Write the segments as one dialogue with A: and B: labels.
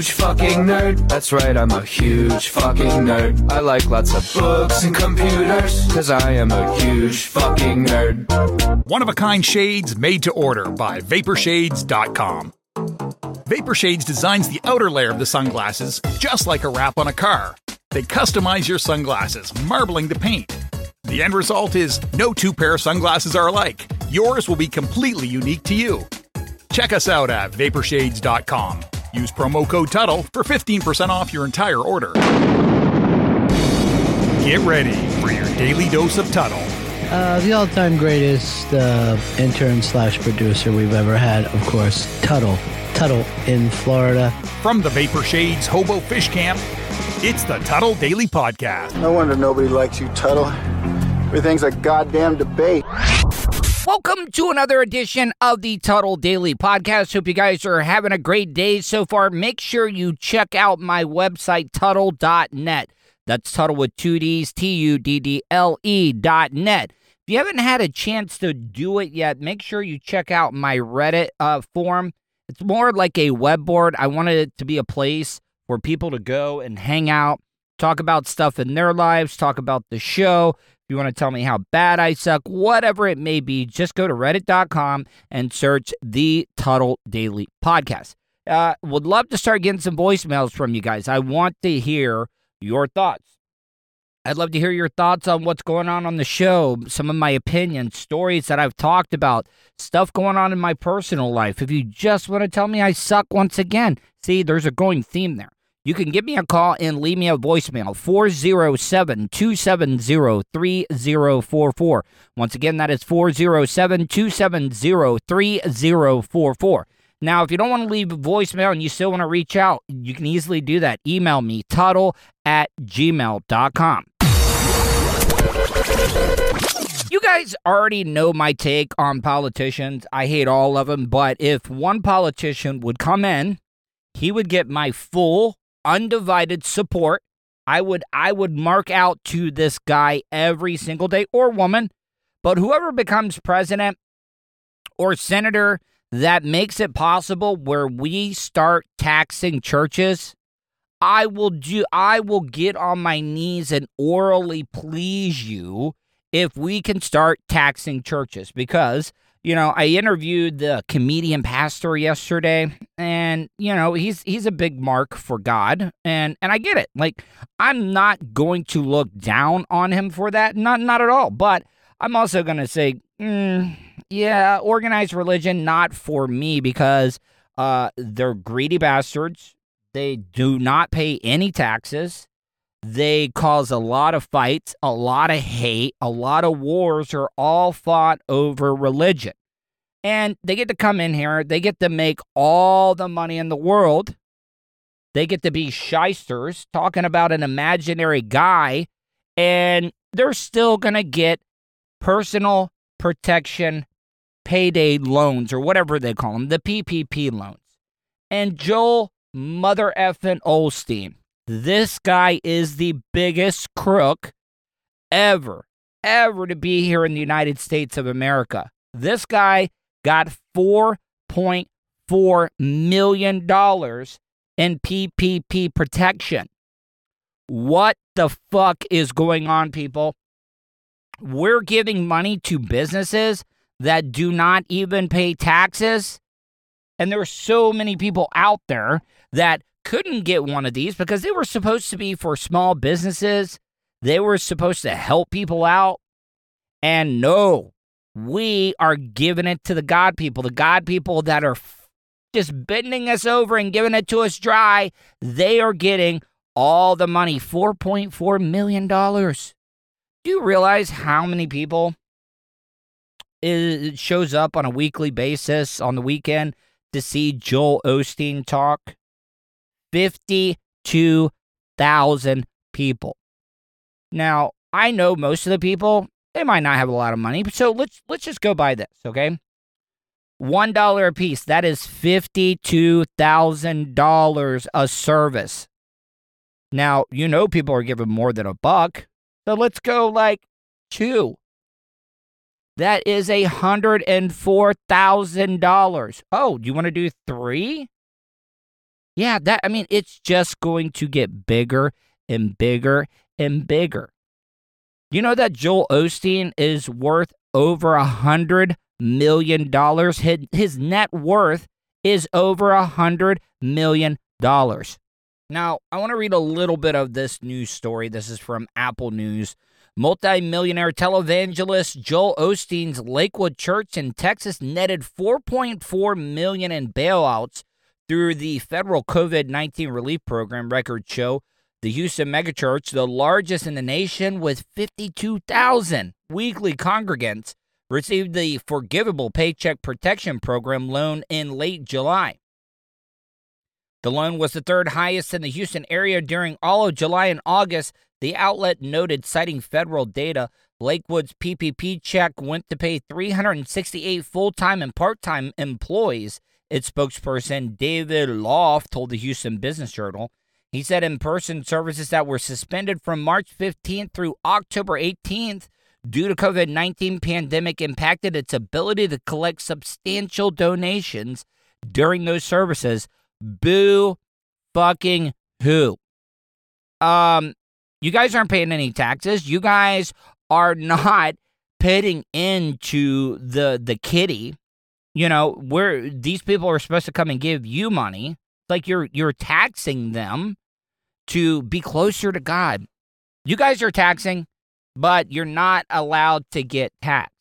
A: huge fucking nerd. That's right, I'm a huge fucking nerd. I like lots of books and computers, cause I am a huge fucking nerd.
B: One of a kind shades made to order by Vaporshades.com. Vaporshades designs the outer layer of the sunglasses just like a wrap on a car. They customize your sunglasses, marbling the paint. The end result is no two pair of sunglasses are alike. Yours will be completely unique to you. Check us out at vaporshades.com. Use promo code Tuddle for 15% off your entire order. Get ready for your daily dose of Tuddle.
C: Uh, the all-time greatest uh, intern slash producer we've ever had, of course, Tuddle. Tuddle in Florida.
B: From the Vapor Shades Hobo Fish Camp, it's the Tuddle Daily Podcast.
D: No wonder nobody likes you, Tuddle. Everything's a goddamn debate.
E: Welcome to another edition of the Tuddle Daily Podcast. Hope you guys are having a great day so far. Make sure you check out my website, Tuddle.net. That's Tuddle with two D's, T U D D L E dot net. If you haven't had a chance to do it yet, make sure you check out my Reddit uh, forum. It's more like a web board. I wanted it to be a place for people to go and hang out, talk about stuff in their lives, talk about the show. You want to tell me how bad I suck, whatever it may be, just go to reddit.com and search the Tuddle Daily Podcast. Uh, would love to start getting some voicemails from you guys. I want to hear your thoughts. I'd love to hear your thoughts on what's going on on the show, some of my opinions, stories that I've talked about, stuff going on in my personal life. If you just want to tell me I suck once again, see, there's a going theme there. You can give me a call and leave me a voicemail 407 270 3044. Once again, that is 407 270 3044. Now, if you don't want to leave a voicemail and you still want to reach out, you can easily do that. Email me, tuddle at gmail.com. You guys already know my take on politicians. I hate all of them, but if one politician would come in, he would get my full undivided support. I would I would mark out to this guy every single day or woman, but whoever becomes president or senator that makes it possible where we start taxing churches, I will do I will get on my knees and orally please you if we can start taxing churches because you know, I interviewed the comedian pastor yesterday and you know, he's he's a big mark for God and and I get it. Like I'm not going to look down on him for that. Not not at all. But I'm also going to say mm, yeah, organized religion not for me because uh they're greedy bastards. They do not pay any taxes. They cause a lot of fights, a lot of hate, a lot of wars are all fought over religion. And they get to come in here, they get to make all the money in the world. They get to be shysters talking about an imaginary guy, and they're still going to get personal protection payday loans or whatever they call them, the PPP loans. And Joel Mother effing Osteen this guy is the biggest crook ever, ever to be here in the United States of America. This guy got $4.4 million in PPP protection. What the fuck is going on, people? We're giving money to businesses that do not even pay taxes. And there are so many people out there that couldn't get one of these because they were supposed to be for small businesses. They were supposed to help people out. And no, we are giving it to the God people, the God people that are just bending us over and giving it to us dry. They are getting all the money $4.4 million. Do you realize how many people it shows up on a weekly basis on the weekend to see Joel Osteen talk? 52,000 people. Now, I know most of the people, they might not have a lot of money, so let's let's just go by this, okay? $1 a piece, that is $52,000 a service. Now, you know people are giving more than a buck. So let's go like 2. That is a $104,000. Oh, do you want to do 3? Yeah, that I mean, it's just going to get bigger and bigger and bigger. You know that Joel Osteen is worth over a hundred million dollars. His, net worth is over a hundred million dollars. Now, I want to read a little bit of this news story. This is from Apple News. Multi-millionaire televangelist Joel Osteen's Lakewood Church in Texas netted 4.4 million in bailouts through the federal COVID-19 relief program. Records show the Houston megachurch, the largest in the nation with 52,000 weekly congregants, received the Forgivable Paycheck Protection Program loan in late July. The loan was the third highest in the Houston area during all of July and August. The outlet noted, citing federal data, Lakewood's PPP check went to pay 368 full time and part time employees. Its spokesperson, David Loft, told the Houston Business Journal. He said in person services that were suspended from March 15th through October 18th due to COVID-19 pandemic impacted its ability to collect substantial donations during those services. Boo fucking who? Um you guys aren't paying any taxes. You guys are not pitting into the the kitty. You know, where these people are supposed to come and give you money. It's Like you're you're taxing them to be closer to God. You guys are taxing, but you're not allowed to get taxed.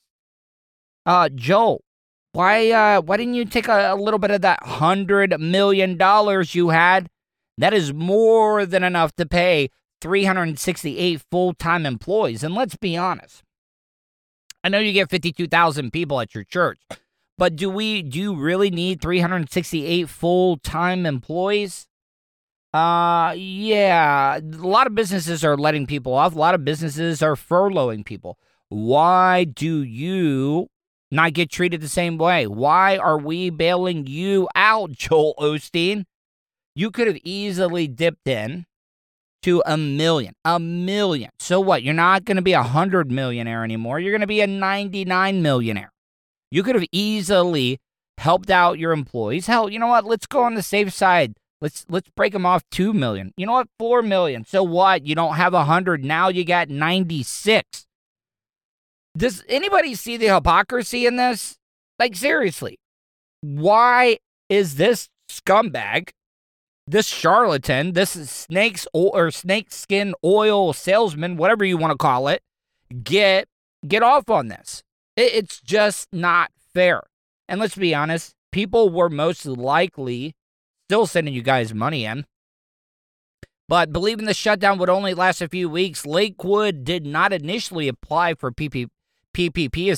E: Uh Joel, why uh why didn't you take a, a little bit of that hundred million dollars you had? That is more than enough to pay 368 full-time employees. And let's be honest. I know you get 52,000 people at your church, but do we do you really need 368 full-time employees? Uh yeah, a lot of businesses are letting people off. A lot of businesses are furloughing people. Why do you not get treated the same way? Why are we bailing you out, Joel Osteen? You could have easily dipped in to a million. A million. So what? You're not going to be a 100 millionaire anymore. You're going to be a 99 millionaire. You could have easily helped out your employees. Hell, you know what? Let's go on the safe side. Let's let's break them off 2 million. You know what? 4 million. So what? You don't have a 100 now you got 96. Does anybody see the hypocrisy in this? Like seriously. Why is this scumbag this charlatan, this snake's or snake skin oil salesman, whatever you want to call it, get get off on this. It, it's just not fair. And let's be honest, people were most likely still sending you guys money in. But believing the shutdown would only last a few weeks, Lakewood did not initially apply for PP, PPP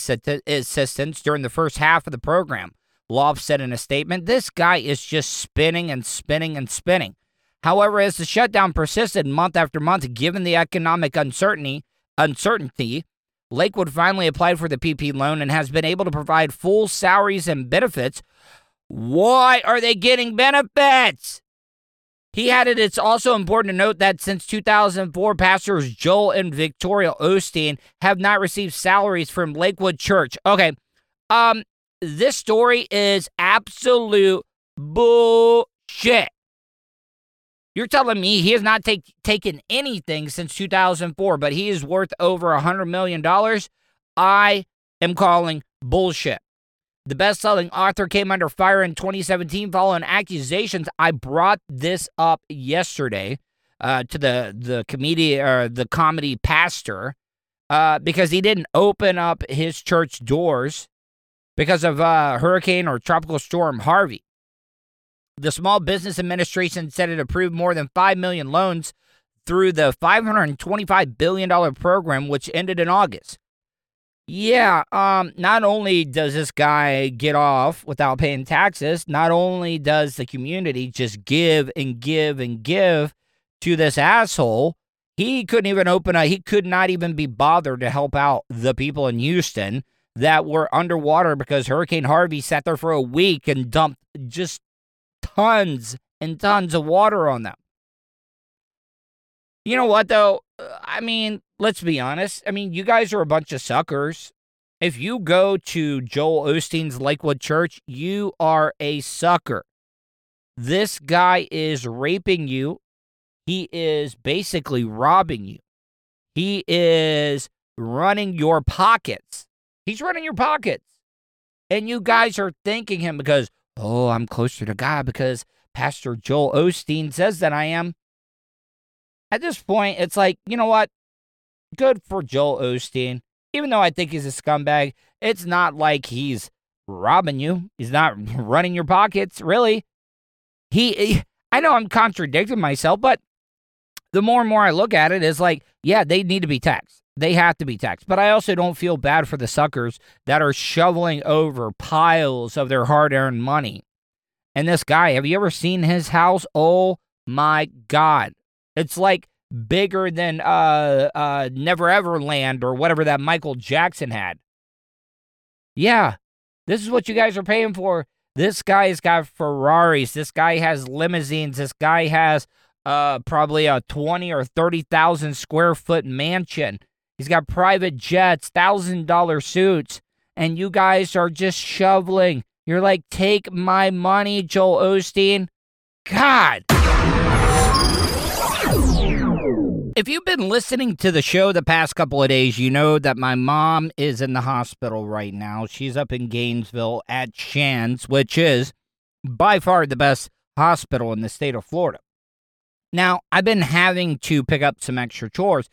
E: assistance during the first half of the program. Loft said in a statement, This guy is just spinning and spinning and spinning. However, as the shutdown persisted month after month, given the economic uncertainty, uncertainty, Lakewood finally applied for the PP loan and has been able to provide full salaries and benefits. Why are they getting benefits? He added it's also important to note that since 2004, pastors Joel and Victoria Osteen have not received salaries from Lakewood Church. Okay, um, this story is absolute bullshit. You're telling me he has not take, taken anything since 2004, but he is worth over a $100 million? I am calling bullshit. The best selling author came under fire in 2017 following accusations. I brought this up yesterday uh, to the, the, or the comedy pastor uh, because he didn't open up his church doors because of uh, Hurricane or Tropical Storm Harvey. The Small Business Administration said it approved more than 5 million loans through the $525 billion program, which ended in August. Yeah, um, not only does this guy get off without paying taxes, not only does the community just give and give and give to this asshole, he couldn't even open a, he could not even be bothered to help out the people in Houston that were underwater because Hurricane Harvey sat there for a week and dumped just tons and tons of water on them. You know what, though? I mean, let's be honest. I mean, you guys are a bunch of suckers. If you go to Joel Osteen's Lakewood Church, you are a sucker. This guy is raping you. He is basically robbing you. He is running your pockets. He's running your pockets. And you guys are thanking him because, oh, I'm closer to God because Pastor Joel Osteen says that I am. At this point, it's like, you know what? Good for Joel Osteen. Even though I think he's a scumbag, it's not like he's robbing you. He's not running your pockets, really. He, I know I'm contradicting myself, but the more and more I look at it, it's like, yeah, they need to be taxed. They have to be taxed. But I also don't feel bad for the suckers that are shoveling over piles of their hard earned money. And this guy, have you ever seen his house? Oh my God. It's like bigger than uh, uh, Never Ever Land or whatever that Michael Jackson had. Yeah, this is what you guys are paying for. This guy's got Ferraris. This guy has limousines. This guy has uh, probably a 20 or 30,000 square foot mansion. He's got private jets, $1,000 suits, and you guys are just shoveling. You're like, take my money, Joel Osteen. God. If you've been listening to the show the past couple of days, you know that my mom is in the hospital right now. She's up in Gainesville at Shands, which is by far the best hospital in the state of Florida. Now, I've been having to pick up some extra chores.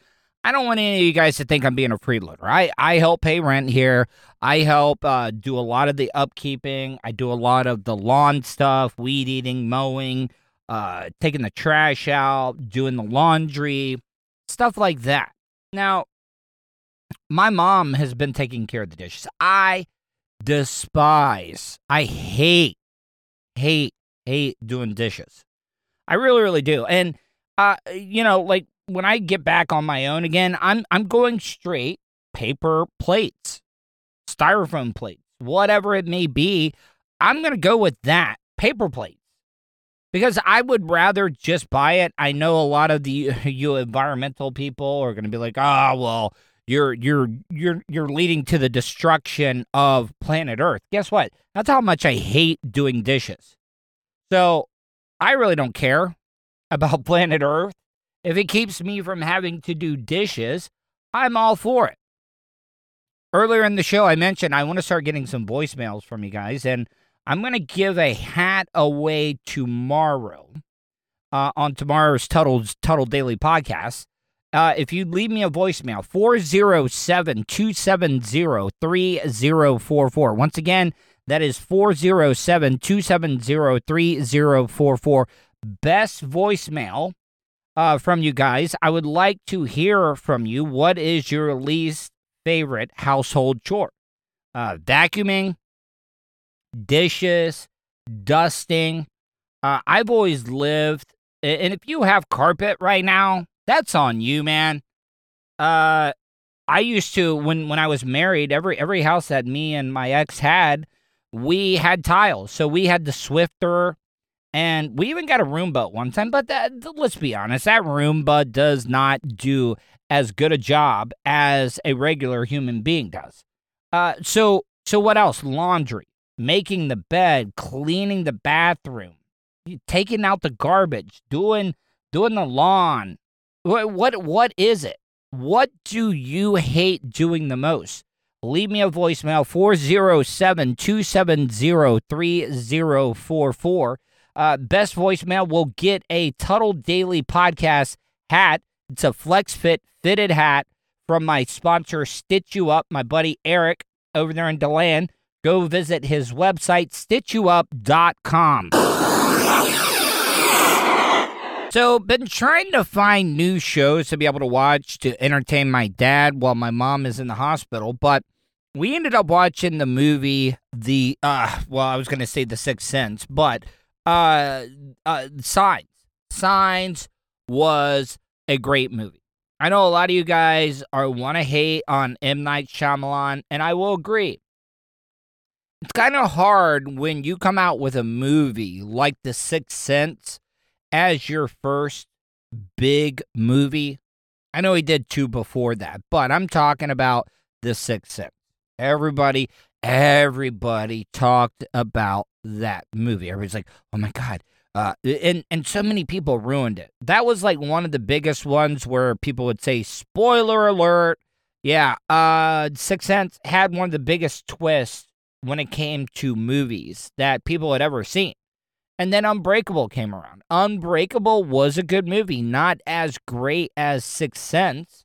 E: I don't want any of you guys to think I'm being a freeloader. I, I help pay rent here. I help uh, do a lot of the upkeeping. I do a lot of the lawn stuff, weed eating, mowing, uh, taking the trash out, doing the laundry, stuff like that. Now, my mom has been taking care of the dishes. I despise, I hate, hate, hate doing dishes. I really, really do. And, uh, you know, like when I get back on my own again, I'm I'm going straight paper plates, styrofoam plates, whatever it may be. I'm gonna go with that paper plates because I would rather just buy it. I know a lot of the you environmental people are going to be like, "Ah, oh, well, you're you're you're you're leading to the destruction of planet Earth." Guess what? That's how much I hate doing dishes. So, I really don't care about planet Earth. If it keeps me from having to do dishes, I'm all for it. Earlier in the show, I mentioned I want to start getting some voicemails from you guys, and I'm going to give a hat away tomorrow uh, on tomorrow's Tuddle, Tuddle Daily podcast. Uh, if you leave me a voicemail, 407 270 3044. Once again, that is 407 270 3044. Best voicemail uh, from you guys. I would like to hear from you. What is your least favorite household chore? Uh, vacuuming, dishes, dusting. Uh, I've always lived, and if you have carpet right now, that's on you, man. Uh, I used to when when I was married, every every house that me and my ex had, we had tiles, so we had the Swiffer, and we even got a Roomba one time. But that, let's be honest, that Roomba does not do as good a job as a regular human being does. Uh, so so what else? Laundry making the bed, cleaning the bathroom, taking out the garbage, doing doing the lawn. What what what is it? What do you hate doing the most? Leave me a voicemail 407 270 3044. Uh, best voicemail will get a Tuddle Daily Podcast hat. It's a Flex Fit fitted hat from my sponsor, Stitch You Up, my buddy Eric over there in DeLand go visit his website, stitchyouup.com. So, been trying to find new shows to be able to watch to entertain my dad while my mom is in the hospital, but we ended up watching the movie the uh well, I was going to say The Sixth Sense, but uh, uh Signs. Signs was a great movie. I know a lot of you guys are want to hate on M Night Shyamalan, and I will agree it's kind of hard when you come out with a movie like The Sixth Sense as your first big movie. I know he did two before that, but I'm talking about The Sixth Sense. Everybody, everybody talked about that movie. Everybody's like, oh my God, Uh, and and so many people ruined it. That was like one of the biggest ones where people would say, "Spoiler alert!" Yeah, uh, Sense had one of the biggest twists when it came to movies that people had ever seen. And then Unbreakable came around. Unbreakable was a good movie, not as great as Sixth Sense,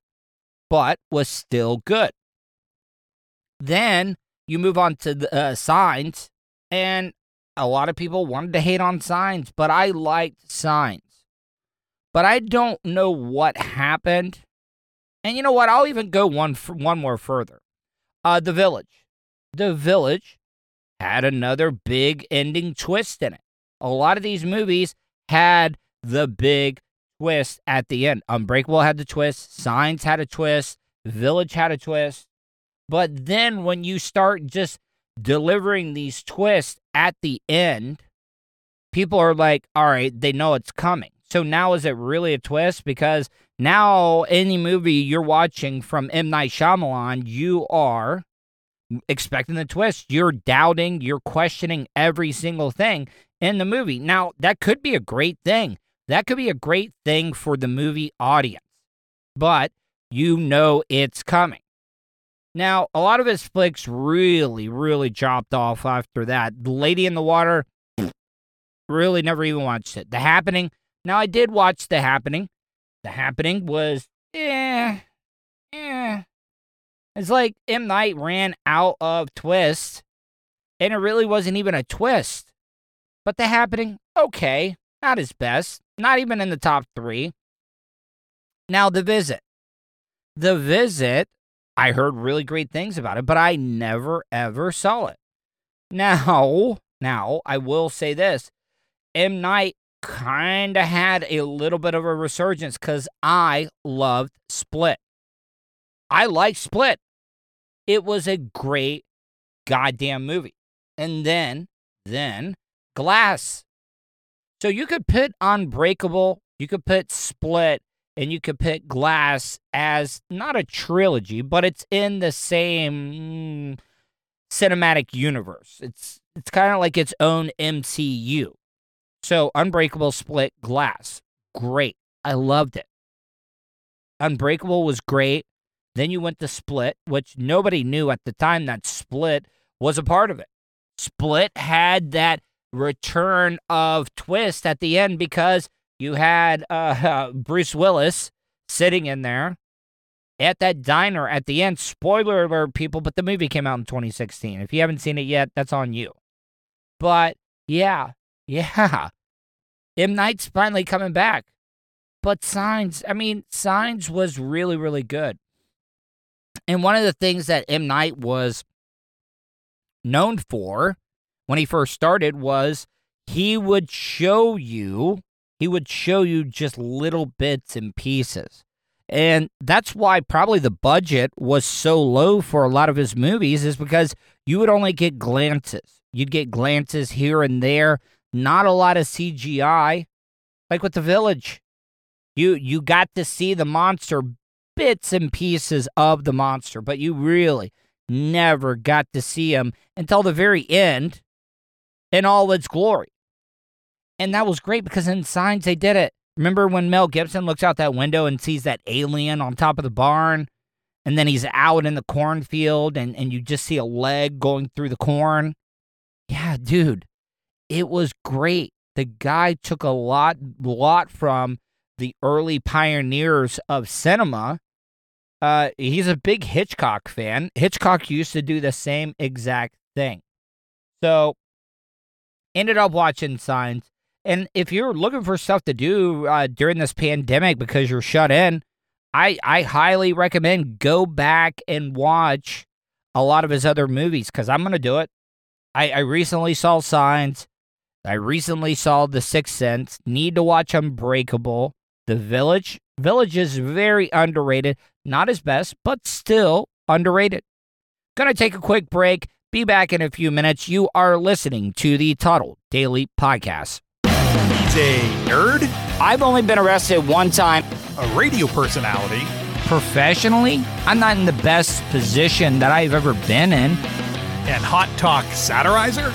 E: but was still good. Then you move on to the uh, Signs, and a lot of people wanted to hate on Signs, but I liked Signs. But I don't know what happened. And you know what? I'll even go one one more further. Uh, the Village. The Village had another big ending twist in it. A lot of these movies had the big twist at the end. Unbreakable had the twist, Signs had a twist, Village had a twist. But then when you start just delivering these twists at the end, people are like, all right, they know it's coming. So now is it really a twist? Because now any movie you're watching from M. Night Shyamalan, you are expecting the twist. You're doubting, you're questioning every single thing in the movie. Now, that could be a great thing. That could be a great thing for the movie audience, but you know it's coming. Now, a lot of his flicks really, really dropped off after that. The Lady in the Water, really never even watched it. The Happening, now I did watch The Happening. The Happening was, eh, eh. It's like M. Night ran out of twists, and it really wasn't even a twist. But The Happening, okay, not his best, not even in the top three. Now, The Visit. The Visit, I heard really great things about it, but I never ever saw it. Now, now, I will say this M. Night kind of had a little bit of a resurgence because I loved Split. I like Split. It was a great goddamn movie. And then, then Glass. So you could put Unbreakable, you could put Split, and you could pick Glass as not a trilogy, but it's in the same mm, cinematic universe. It's it's kind of like its own MCU. So Unbreakable, Split, Glass, great. I loved it. Unbreakable was great. Then you went to Split, which nobody knew at the time that Split was a part of it. Split had that return of twist at the end because you had uh, uh, Bruce Willis sitting in there at that diner at the end. Spoiler alert, people, but the movie came out in 2016. If you haven't seen it yet, that's on you. But yeah, yeah. M. Night's finally coming back. But Signs, I mean, Signs was really, really good. And one of the things that M. Night was known for when he first started was he would show you he would show you just little bits and pieces. And that's why probably the budget was so low for a lot of his movies is because you would only get glances. You'd get glances here and there, not a lot of CGI. Like with The Village. You you got to see the monster bits and pieces of the monster, but you really never got to see him until the very end in all its glory. And that was great because in Signs they did it. Remember when Mel Gibson looks out that window and sees that alien on top of the barn? And then he's out in the cornfield and, and you just see a leg going through the corn. Yeah, dude, it was great. The guy took a lot, lot from the early pioneers of cinema. Uh, he's a big Hitchcock fan. Hitchcock used to do the same exact thing. So ended up watching Signs. And if you're looking for stuff to do uh, during this pandemic because you're shut in, I, I highly recommend go back and watch a lot of his other movies because I'm to do it. I, I recently saw Signs. I recently saw The Sixth Sense. Need to watch Unbreakable. The Village. Village is very underrated. Not his best, but still underrated. Gonna take a quick break. Be back in a few minutes. You are listening to the Tuddle Daily Podcast.
B: He's a nerd,
E: I've only been arrested one time
B: a radio personality,
E: professionally. I'm not in the best position that I've ever been in.
B: and hot talk satirizer.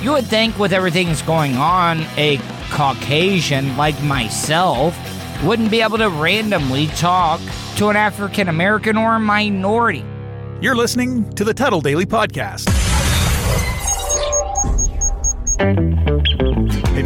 E: You would think with everything that's going on, a Caucasian like myself wouldn't be able to randomly talk to an African American or a minority.
B: You're listening to the Tuddle Daily Podcast.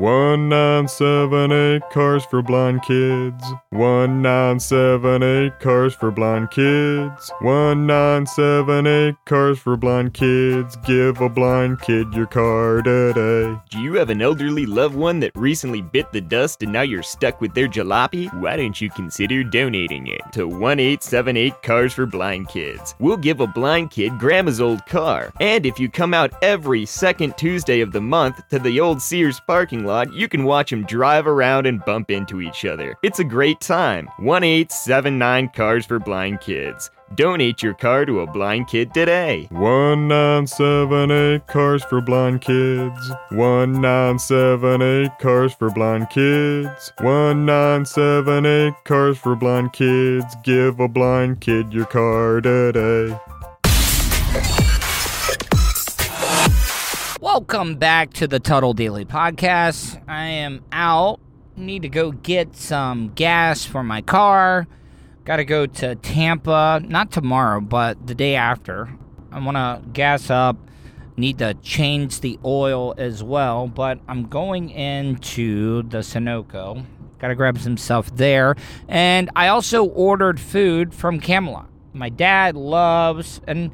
F: One nine seven eight cars for blind kids. One nine seven eight cars for blind kids. One nine seven eight cars for blind kids. Give a blind kid your car today.
G: Do you have an elderly loved one that recently bit the dust and now you're stuck with their jalopy? Why don't you consider donating it to 1878 Cars for Blind Kids? We'll give a blind kid grandma's old car. And if you come out every second Tuesday of the month to the old Sears parking lot, you can watch them drive around and bump into each other. It's a great time. 1879 Cars for Blind Kids. Donate your car to a blind kid today.
F: One nine seven eight cars for blind kids. One nine seven eight cars for blind kids. One nine seven eight cars for blind kids. Give a blind kid your car today.
E: Welcome back to the Tuddle Daily Podcast. I am out. Need to go get some gas for my car. Got to go to Tampa, not tomorrow, but the day after. I want to gas up. Need to change the oil as well, but I'm going into the Sunoco. Got to grab some stuff there. And I also ordered food from Camelot. My dad loves, and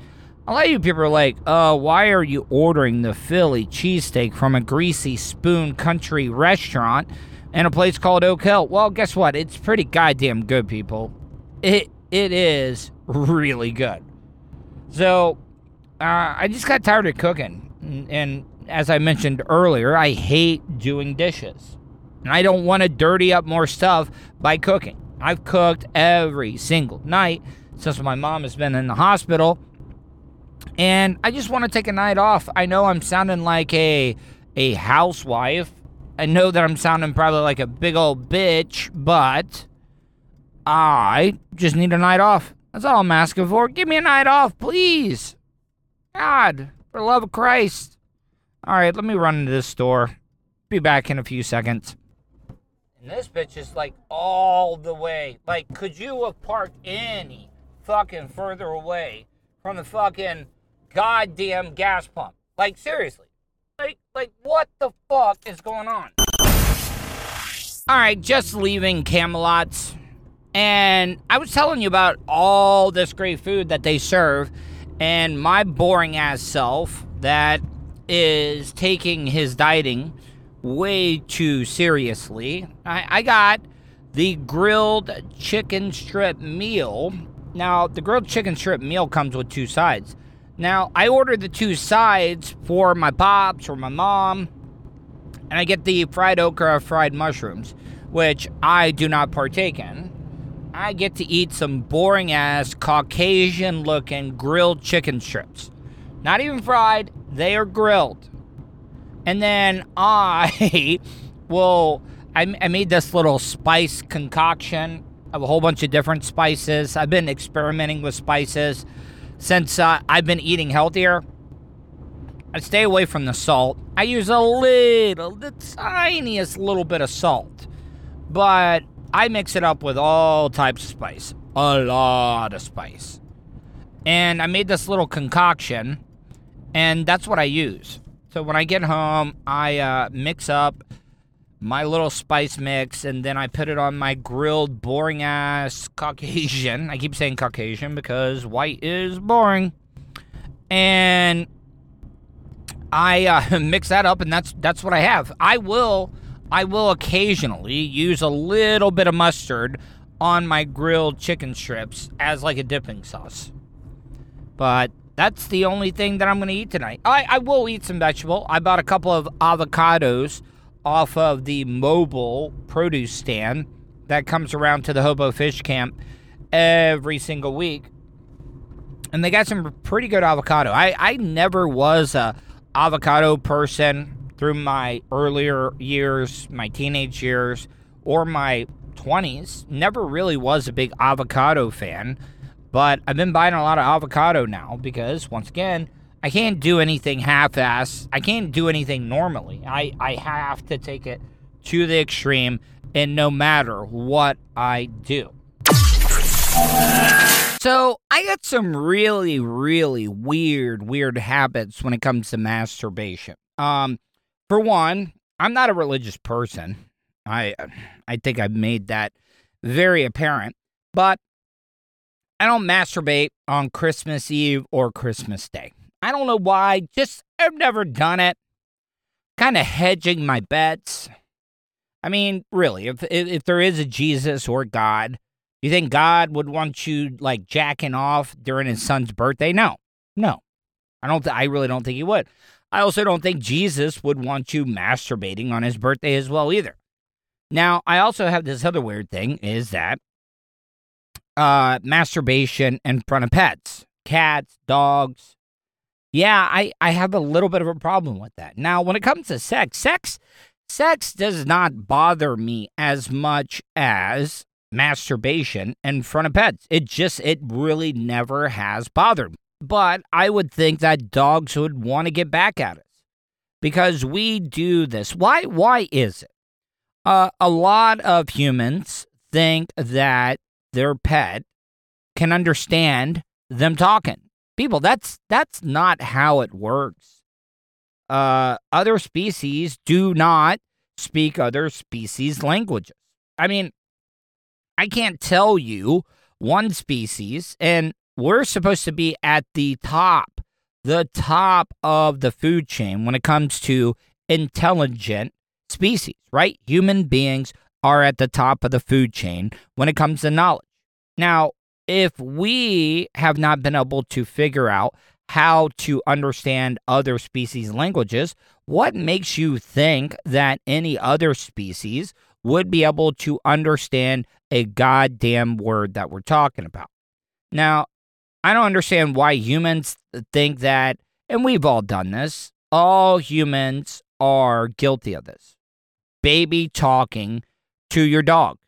E: a lot of you people are like, uh, why are you ordering the Philly cheesesteak from a greasy spoon country restaurant in a place called Oak Hill? Well, guess what? It's pretty goddamn good, people. It it is really good. So uh, I just got tired of cooking, and, and as I mentioned earlier, I hate doing dishes, and I don't want to dirty up more stuff by cooking. I've cooked every single night since my mom has been in the hospital, and I just want to take a night off. I know I'm sounding like a a housewife. I know that I'm sounding probably like a big old bitch, but I just need a night off. That's all I'm asking for. Give me a night off, please. God, for the love of Christ. All right, let me run into this store. Be back in a few seconds. And this bitch is like all the way. Like, could you have parked any fucking further away from the fucking goddamn gas pump? Like, seriously. Like, like, what the fuck is going on? All right, just leaving Camelot's. And I was telling you about all this great food that they serve, and my boring ass self that is taking his dieting way too seriously. I, I got the grilled chicken strip meal. Now, the grilled chicken strip meal comes with two sides. Now, I order the two sides for my pops or my mom, and I get the fried okra, fried mushrooms, which I do not partake in. I get to eat some boring ass Caucasian looking grilled chicken strips. Not even fried, they are grilled. And then I will, I, I made this little spice concoction of a whole bunch of different spices. I've been experimenting with spices since uh, I've been eating healthier. I stay away from the salt. I use a little, the tiniest little bit of salt. But I mix it up with all types of spice, a lot of spice. And I made this little concoction, and that's what I use. So when I get home, I uh, mix up my little spice mix, and then I put it on my grilled, boring ass Caucasian. I keep saying Caucasian because white is boring. And I uh, mix that up, and that's that's what I have. I will I will occasionally use a little bit of mustard on my grilled chicken strips as like a dipping sauce. But that's the only thing that I'm going to eat tonight. I, I will eat some vegetable. I bought a couple of avocados off of the mobile produce stand that comes around to the Hobo Fish Camp every single week. And they got some pretty good avocado. I, I never was a avocado person through my earlier years, my teenage years, or my 20s. Never really was a big avocado fan. But I've been buying a lot of avocado now because, once again, I can't do anything half ass. I can't do anything normally. I, I have to take it to the extreme, and no matter what I do. So, I got some really, really weird, weird habits when it comes to masturbation. Um, for one, I'm not a religious person. I I think I've made that very apparent. But I don't masturbate on Christmas Eve or Christmas Day. I don't know why. Just I've never done it. Kind of hedging my bets. I mean, really, if, if if there is a Jesus or God, you think God would want you like jacking off during his son's birthday? No, no, I don't. Th- I really don't think he would. I also don't think Jesus would want you masturbating on his birthday as well either. Now, I also have this other weird thing is that uh, masturbation in front of pets, cats, dogs. Yeah, I, I have a little bit of a problem with that. Now, when it comes to sex, sex sex does not bother me as much as masturbation in front of pets. It just it really never has bothered me. But I would think that dogs would want to get back at us because we do this. Why why is it? Uh, a lot of humans think that their pet can understand them talking. People, that's that's not how it works. Uh, other species do not speak other species languages. I mean, I can't tell you one species, and we're supposed to be at the top, the top of the food chain when it comes to intelligent species, right? Human beings are at the top of the food chain when it comes to knowledge. Now, if we have not been able to figure out how to understand other species' languages, what makes you think that any other species would be able to understand a goddamn word that we're talking about? Now, I don't understand why humans think that, and we've all done this. All humans are guilty of this. Baby talking to your dog.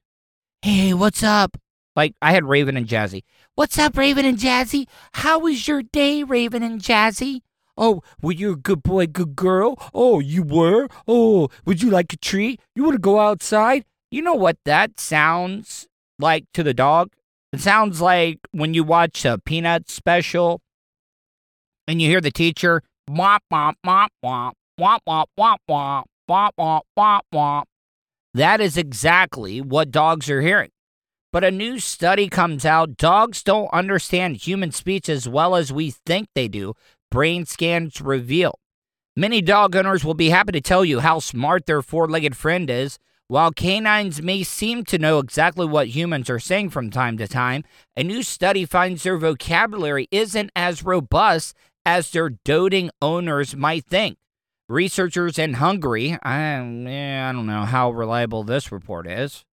E: Hey, what's up? Like I had Raven and Jazzy. What's up, Raven and Jazzy? How was your day, Raven and Jazzy? Oh, were you a good boy, good girl? Oh, you were? Oh, would you like a treat? You want to go outside? You know what that sounds like to the dog? It sounds like when you watch a Peanut special and you hear the teacher, womp, womp, womp, womp, womp, womp, womp, womp, womp, womp, womp, womp. That is exactly what dogs are hearing. But a new study comes out dogs don't understand human speech as well as we think they do, brain scans reveal. Many dog owners will be happy to tell you how smart their four legged friend is. While canines may seem to know exactly what humans are saying from time to time, a new study finds their vocabulary isn't as robust as their doting owners might think. Researchers in Hungary, I, I don't know how reliable this report is.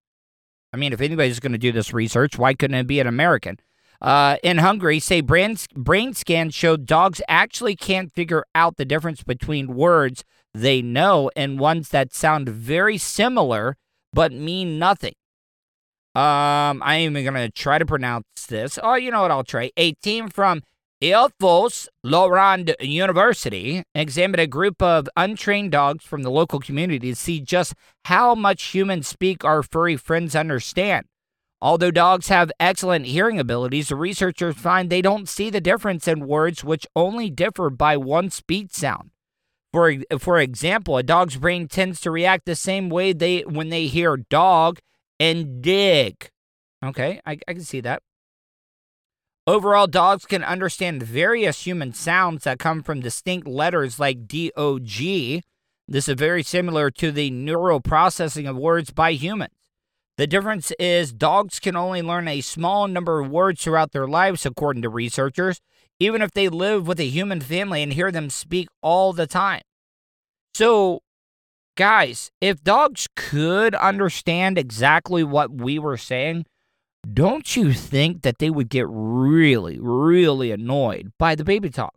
E: I mean, if anybody's going to do this research, why couldn't it be an American? Uh, in Hungary, say brain, brain scans showed dogs actually can't figure out the difference between words they know and ones that sound very similar but mean nothing. Um, I'm even going to try to pronounce this. Oh, you know what? I'll try. A team from Ilfos Lorand University examined a group of untrained dogs from the local community to see just how much humans speak our furry friends understand. Although dogs have excellent hearing abilities, the researchers find they don't see the difference in words which only differ by one speech sound. For, for example, a dog's brain tends to react the same way they when they hear dog and dig. Okay, I, I can see that. Overall, dogs can understand various human sounds that come from distinct letters like DOG. This is very similar to the neural processing of words by humans. The difference is dogs can only learn a small number of words throughout their lives, according to researchers, even if they live with a human family and hear them speak all the time. So, guys, if dogs could understand exactly what we were saying, don't you think that they would get really, really annoyed by the baby talk?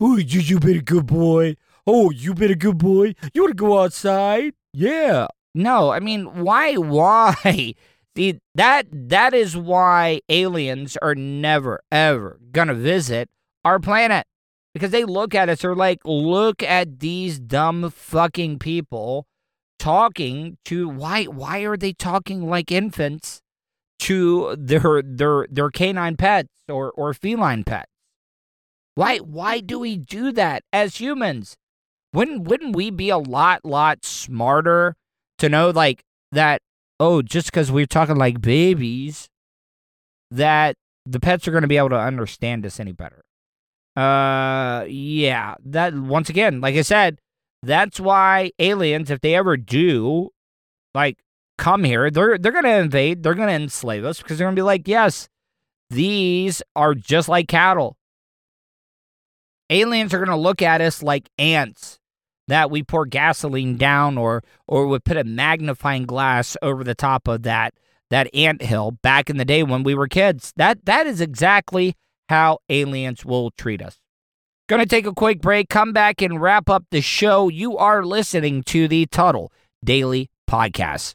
E: Oh, you, you been a good boy. Oh, you been a good boy. You want to go outside? Yeah. No, I mean, why? Why? See, that that is why aliens are never ever gonna visit our planet because they look at us. They're like, look at these dumb fucking people talking to why? Why are they talking like infants to their their their canine pets or or feline pets? Why why do we do that as humans? Wouldn't wouldn't we be a lot lot smarter to know like that? Oh, just because we're talking like babies, that the pets are going to be able to understand us any better. Uh, yeah. That once again, like I said, that's why aliens, if they ever do, like come here, they're they're gonna invade, they're gonna enslave us because they're gonna be like, yes, these are just like cattle. Aliens are gonna look at us like ants that we pour gasoline down or or would put a magnifying glass over the top of that that ant hill back in the day when we were kids. That that is exactly how aliens will treat us. Gonna take a quick break, come back and wrap up the show. You are listening to the Tuddle Daily Podcast.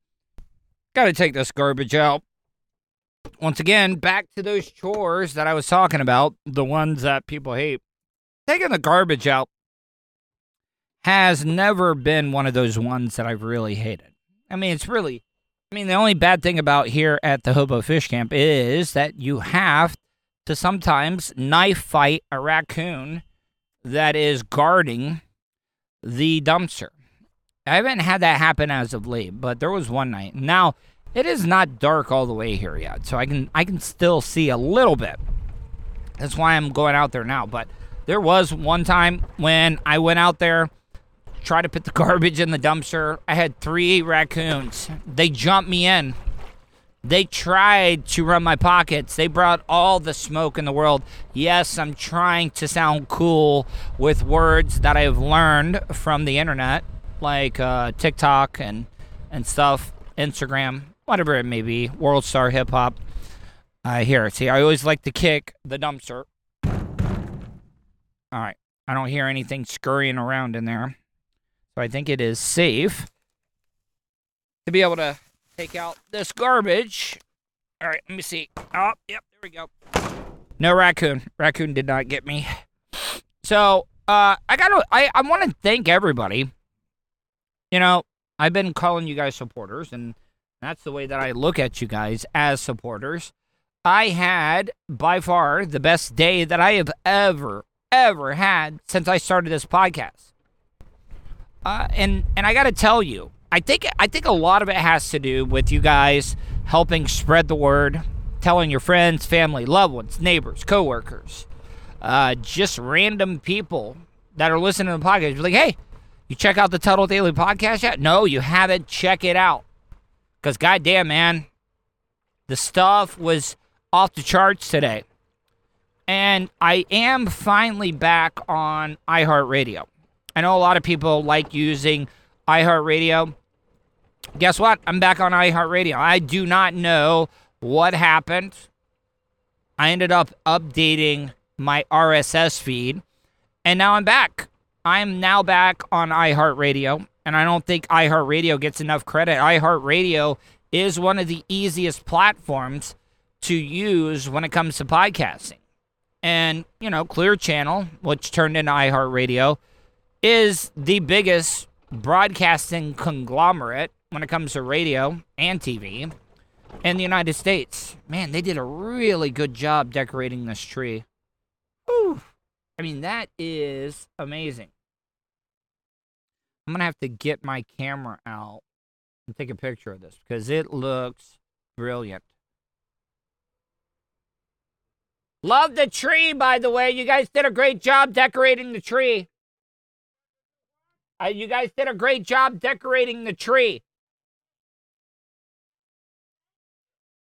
E: Got to take this garbage out. Once again, back to those chores that I was talking about, the ones that people hate. Taking the garbage out has never been one of those ones that I've really hated. I mean, it's really, I mean, the only bad thing about here at the Hobo Fish Camp is that you have to sometimes knife fight a raccoon that is guarding the dumpster. I haven't had that happen as of late, but there was one night. Now, it is not dark all the way here yet, so I can I can still see a little bit. That's why I'm going out there now, but there was one time when I went out there tried to put the garbage in the dumpster. I had 3 raccoons. They jumped me in. They tried to run my pockets. They brought all the smoke in the world. Yes, I'm trying to sound cool with words that I've learned from the internet like uh, TikTok and and stuff, Instagram, whatever it may be, World Star Hip Hop. Uh, here, see, I always like to kick the dumpster. All right, I don't hear anything scurrying around in there, so I think it is safe to be able to take out this garbage. All right, let me see. Oh, yep, there we go. No raccoon. Raccoon did not get me. So, uh, I gotta, I, I want to thank everybody you know, I've been calling you guys supporters, and that's the way that I look at you guys as supporters. I had by far the best day that I have ever, ever had since I started this podcast. Uh, and and I got to tell you, I think I think a lot of it has to do with you guys helping spread the word, telling your friends, family, loved ones, neighbors, coworkers, uh, just random people that are listening to the podcast. Like, hey, you check out the Tuddle Daily Podcast yet? No, you haven't. Check it out. Because, goddamn, man, the stuff was off the charts today. And I am finally back on iHeartRadio. I know a lot of people like using iHeartRadio. Guess what? I'm back on iHeartRadio. I do not know what happened. I ended up updating my RSS feed, and now I'm back. I'm now back on iHeartRadio, and I don't think iHeartRadio gets enough credit. iHeartRadio is one of the easiest platforms to use when it comes to podcasting. And, you know, Clear Channel, which turned into iHeartRadio, is the biggest broadcasting conglomerate when it comes to radio and TV in the United States. Man, they did a really good job decorating this tree. Whew. I mean, that is amazing. I'm going to have to get my camera out and take a picture of this because it looks brilliant. Love the tree, by the way. You guys did a great job decorating the tree. Uh, you guys did a great job decorating the tree.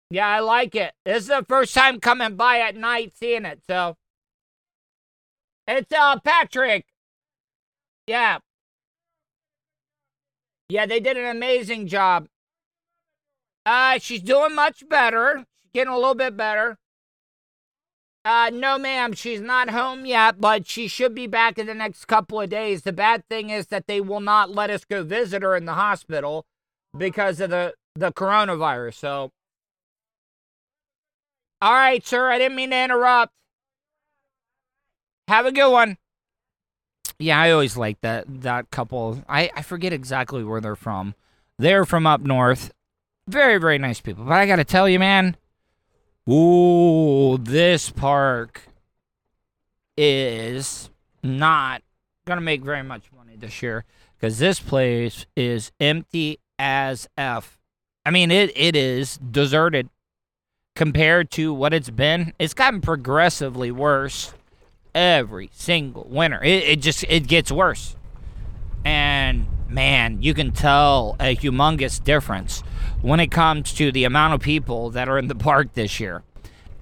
E: Yeah, I like it. This is the first time coming by at night seeing it, so. It's uh Patrick. Yeah. Yeah, they did an amazing job. Uh she's doing much better. She's getting a little bit better. Uh, no, ma'am, she's not home yet, but she should be back in the next couple of days. The bad thing is that they will not let us go visit her in the hospital because of the, the coronavirus. So, all right, sir, I didn't mean to interrupt. Have a good one. Yeah, I always like that that couple. I, I forget exactly where they're from. They're from up north. Very, very nice people. But I got to tell you, man, Ooh, this park is not to make very much money this year because this place is empty as F. I mean, it, it is deserted compared to what it's been. It's gotten progressively worse every single winter. It, it just it gets worse. And man, you can tell a humongous difference when it comes to the amount of people that are in the park this year.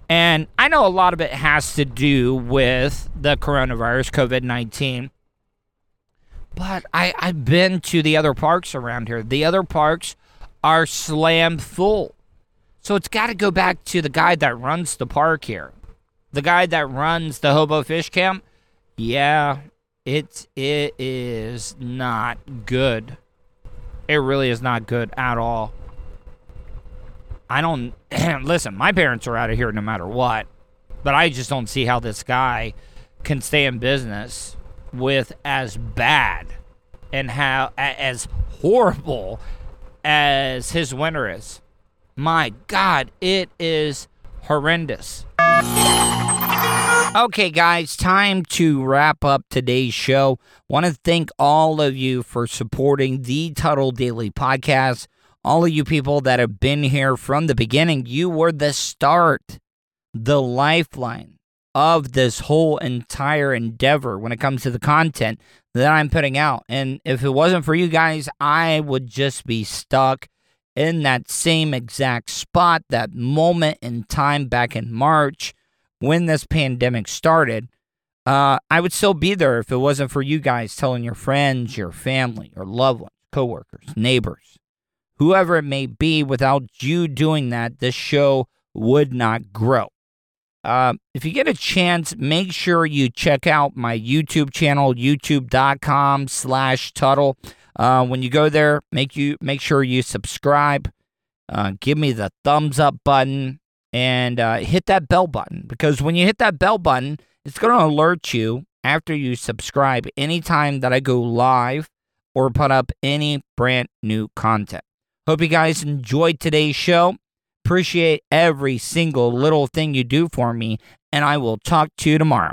E: And I know a lot of it has to do with the coronavirus, COVID 19. But I, I've been to the other parks around here. The other parks are slam full. So it's got to go back to the guy that runs the park here. The guy that runs the Hobo Fish Camp. Yeah, it it is not good. It really is not good at all. I don't listen. My parents are out of here no matter what, but I just don't see how this guy can stay in business with as bad and how as horrible as his winter is. My God, it is horrendous. Okay, guys, time to wrap up today's show. Want to thank all of you for supporting the Tuddle Daily Podcast all of you people that have been here from the beginning, you were the start, the lifeline of this whole entire endeavor when it comes to the content that I'm putting out. And if it wasn't for you guys, I would just be stuck in that same exact spot, that moment in time back in March when this pandemic started. Uh, I would still be there if it wasn't for you guys telling your friends, your family, your loved ones, coworkers, neighbors whoever it may be, without you doing that, this show would not grow. Uh, if you get a chance, make sure you check out my YouTube channel, youtube.com slash Tuddle. Uh, when you go there, make you make sure you subscribe. Uh, give me the thumbs up button and uh, hit that bell button because when you hit that bell button, it's going to alert you after you subscribe anytime that I go live or put up any brand new content. Hope you guys enjoyed today's show. Appreciate every single little thing you do for me, and I will talk to you tomorrow.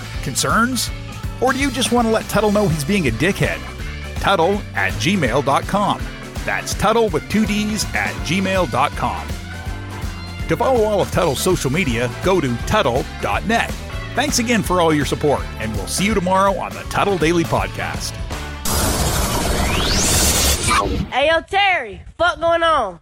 B: Concerns? Or do you just want to let Tuddle know he's being a dickhead? Tuddle at gmail.com. That's Tuddle with two D's at gmail.com. To follow all of Tuddle's social media, go to Tuddle.net. Thanks again for all your support, and we'll see you tomorrow on the Tuddle Daily Podcast.
H: Hey, yo, Terry, fuck going on?